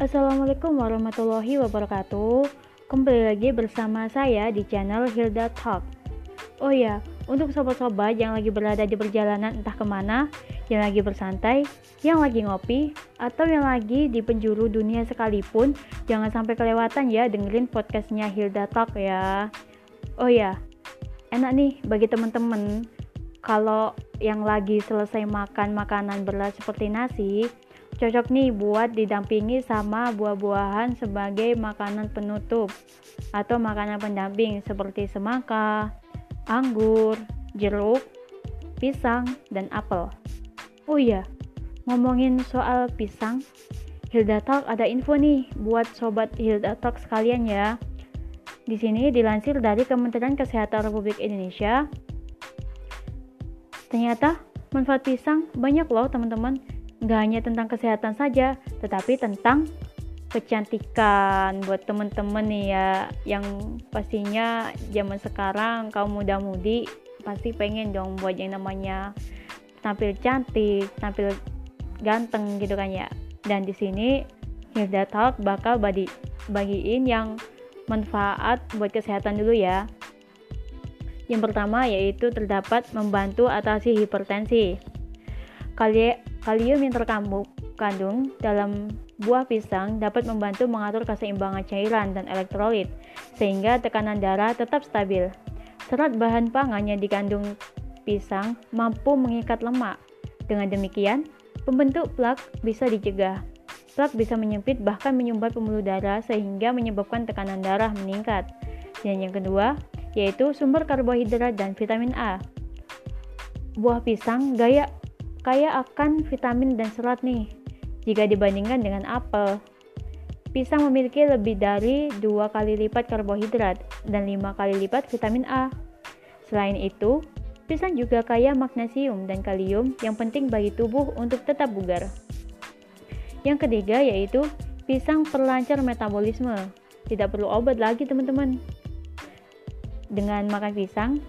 Assalamualaikum warahmatullahi wabarakatuh. Kembali lagi bersama saya di channel Hilda Talk. Oh ya, untuk sobat-sobat yang lagi berada di perjalanan entah ke mana Yang lagi bersantai, yang lagi ngopi Atau yang lagi di penjuru dunia sekalipun Jangan sampai kelewatan ya dengerin podcastnya Hilda Talk ya. Oh ya, enak nih bagi teman-teman Kalau yang lagi selesai makan makanan berat seperti nasi Cocok nih buat didampingi sama buah-buahan sebagai makanan penutup atau makanan pendamping seperti semangka, anggur, jeruk, pisang, dan apel. Oh iya, ngomongin soal pisang, Hilda Talk ada info nih buat sobat Hilda Talk sekalian ya. Di sini dilansir dari Kementerian Kesehatan Republik Indonesia. Ternyata manfaat pisang banyak loh teman-teman nggak hanya tentang kesehatan saja, tetapi tentang kecantikan buat temen-temen nih ya yang pastinya zaman sekarang kaum muda-mudi pasti pengen dong buat yang namanya tampil cantik, tampil ganteng gitu kan ya. Dan di sini Hilda Talk bakal bagi bagiin yang manfaat buat kesehatan dulu ya. Yang pertama yaitu terdapat membantu atasi hipertensi. Kali Kalium yang terkandung dalam buah pisang dapat membantu mengatur keseimbangan cairan dan elektrolit, sehingga tekanan darah tetap stabil. Serat bahan pangan yang dikandung pisang mampu mengikat lemak. Dengan demikian, pembentuk plak bisa dicegah. Plak bisa menyempit bahkan menyumbat pembuluh darah sehingga menyebabkan tekanan darah meningkat. Dan yang kedua, yaitu sumber karbohidrat dan vitamin A. Buah pisang gaya kaya akan vitamin dan serat nih jika dibandingkan dengan apel. Pisang memiliki lebih dari dua kali lipat karbohidrat dan lima kali lipat vitamin A. Selain itu, pisang juga kaya magnesium dan kalium yang penting bagi tubuh untuk tetap bugar. Yang ketiga yaitu pisang perlancar metabolisme. Tidak perlu obat lagi teman-teman. Dengan makan pisang,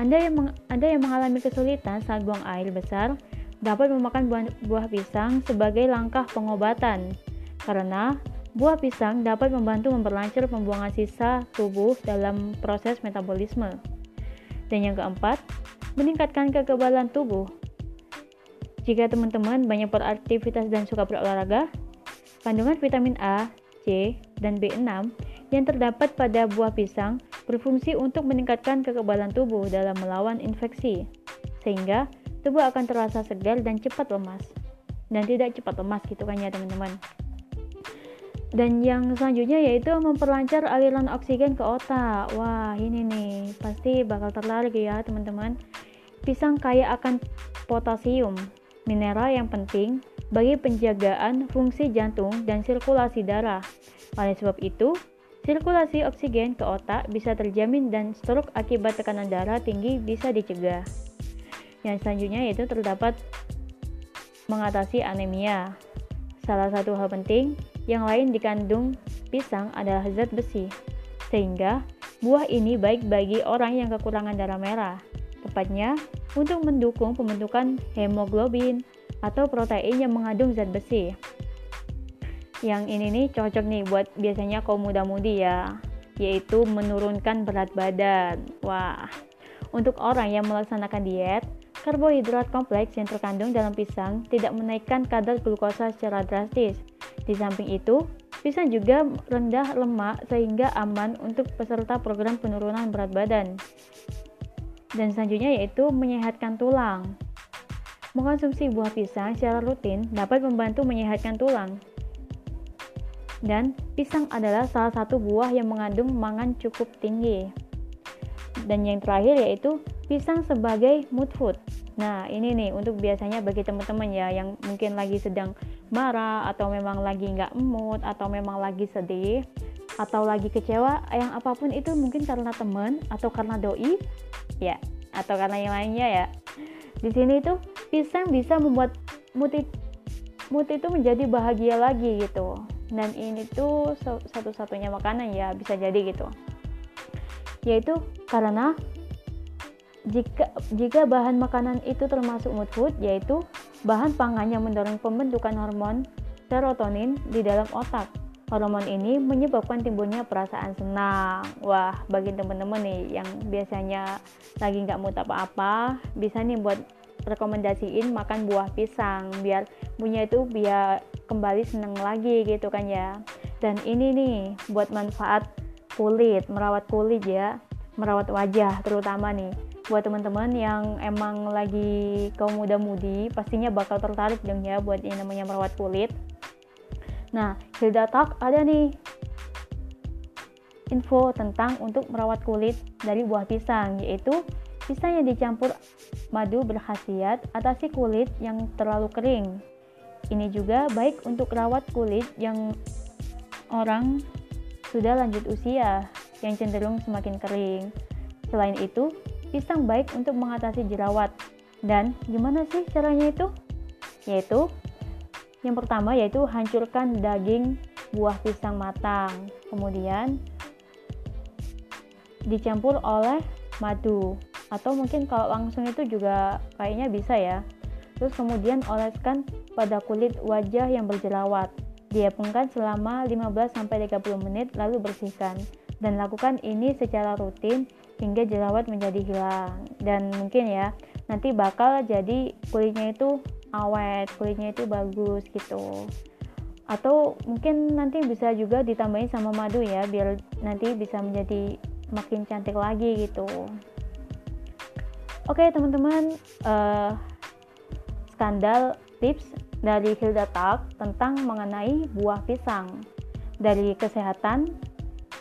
anda yang, Anda yang mengalami kesulitan saat buang air besar dapat memakan buah, buah pisang sebagai langkah pengobatan, karena buah pisang dapat membantu memperlancar pembuangan sisa tubuh dalam proses metabolisme. Dan yang keempat, meningkatkan kekebalan tubuh. Jika teman-teman banyak beraktivitas dan suka berolahraga, kandungan vitamin A, C, dan B6 yang terdapat pada buah pisang berfungsi untuk meningkatkan kekebalan tubuh dalam melawan infeksi, sehingga tubuh akan terasa segar dan cepat lemas. Dan tidak cepat lemas gitu kan ya teman-teman. Dan yang selanjutnya yaitu memperlancar aliran oksigen ke otak. Wah, ini nih pasti bakal tertarik ya teman-teman. Pisang kaya akan potasium, mineral yang penting bagi penjagaan fungsi jantung dan sirkulasi darah. Oleh sebab itu, Sirkulasi oksigen ke otak bisa terjamin dan stroke akibat tekanan darah tinggi bisa dicegah. Yang selanjutnya yaitu terdapat mengatasi anemia. Salah satu hal penting yang lain dikandung pisang adalah zat besi, sehingga buah ini baik bagi orang yang kekurangan darah merah, tepatnya untuk mendukung pembentukan hemoglobin atau protein yang mengandung zat besi yang ini nih cocok nih buat biasanya kaum muda-mudi ya, yaitu menurunkan berat badan. Wah, untuk orang yang melaksanakan diet, karbohidrat kompleks yang terkandung dalam pisang tidak menaikkan kadar glukosa secara drastis. Di samping itu, pisang juga rendah lemak sehingga aman untuk peserta program penurunan berat badan. Dan selanjutnya yaitu menyehatkan tulang. Mengkonsumsi buah pisang secara rutin dapat membantu menyehatkan tulang, dan pisang adalah salah satu buah yang mengandung mangan cukup tinggi. Dan yang terakhir yaitu pisang sebagai mood food. Nah, ini nih untuk biasanya bagi teman-teman ya yang mungkin lagi sedang marah atau memang lagi nggak mood atau memang lagi sedih atau lagi kecewa yang apa pun itu mungkin karena teman atau karena doi ya atau karena yang lainnya ya. Di sini itu pisang bisa membuat mood mood itu menjadi bahagia lagi gitu dan ini tuh satu-satunya makanan ya bisa jadi gitu yaitu karena jika jika bahan makanan itu termasuk mood food yaitu bahan pangan yang mendorong pembentukan hormon serotonin di dalam otak. Hormon ini menyebabkan timbulnya perasaan senang. Wah, bagi teman-teman nih yang biasanya lagi nggak mood apa-apa, bisa nih buat rekomendasiin makan buah pisang biar punya itu biar kembali senang lagi gitu kan ya. Dan ini nih buat manfaat kulit, merawat kulit ya, merawat wajah terutama nih buat teman-teman yang emang lagi kaum muda-mudi pastinya bakal tertarik dong ya buat yang namanya merawat kulit Nah, Hilda Talk ada nih info tentang untuk merawat kulit dari buah pisang, yaitu pisang yang dicampur madu berkhasiat atasi kulit yang terlalu kering. Ini juga baik untuk rawat kulit yang orang sudah lanjut usia yang cenderung semakin kering. Selain itu, pisang baik untuk mengatasi jerawat. Dan gimana sih caranya itu? Yaitu yang pertama yaitu hancurkan daging buah pisang matang. Kemudian dicampur oleh madu atau mungkin kalau langsung itu juga kayaknya bisa ya. Terus kemudian oleskan pada kulit wajah yang berjerawat. Diapungkan selama 15-30 menit lalu bersihkan dan lakukan ini secara rutin hingga jerawat menjadi hilang. Dan mungkin ya nanti bakal jadi kulitnya itu awet kulitnya itu bagus gitu. Atau mungkin nanti bisa juga ditambahin sama madu ya biar nanti bisa menjadi makin cantik lagi gitu. Oke teman-teman uh, skandal tips dari Hilda Talk tentang mengenai buah pisang. Dari kesehatan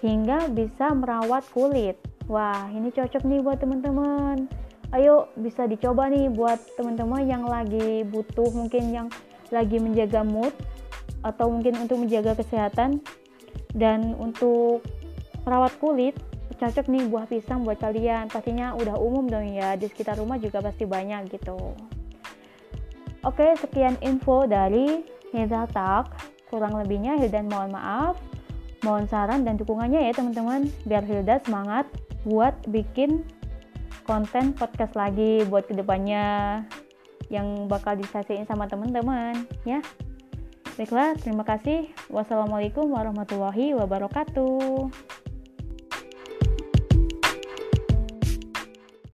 hingga bisa merawat kulit wah ini cocok nih buat teman-teman. Ayo bisa dicoba nih buat teman-teman yang lagi butuh mungkin yang lagi menjaga mood atau mungkin untuk menjaga kesehatan. Dan untuk merawat kulit cocok nih buah pisang buat kalian. Pastinya udah umum dong ya di sekitar rumah juga pasti banyak gitu. Oke sekian info dari Hilda Talk. Kurang lebihnya Hilda mohon maaf. Mohon saran dan dukungannya ya teman-teman. Biar Hilda semangat buat bikin konten podcast lagi buat ke depannya yang bakal disaksikan sama teman-teman ya. Baiklah, terima kasih. Wassalamualaikum warahmatullahi wabarakatuh.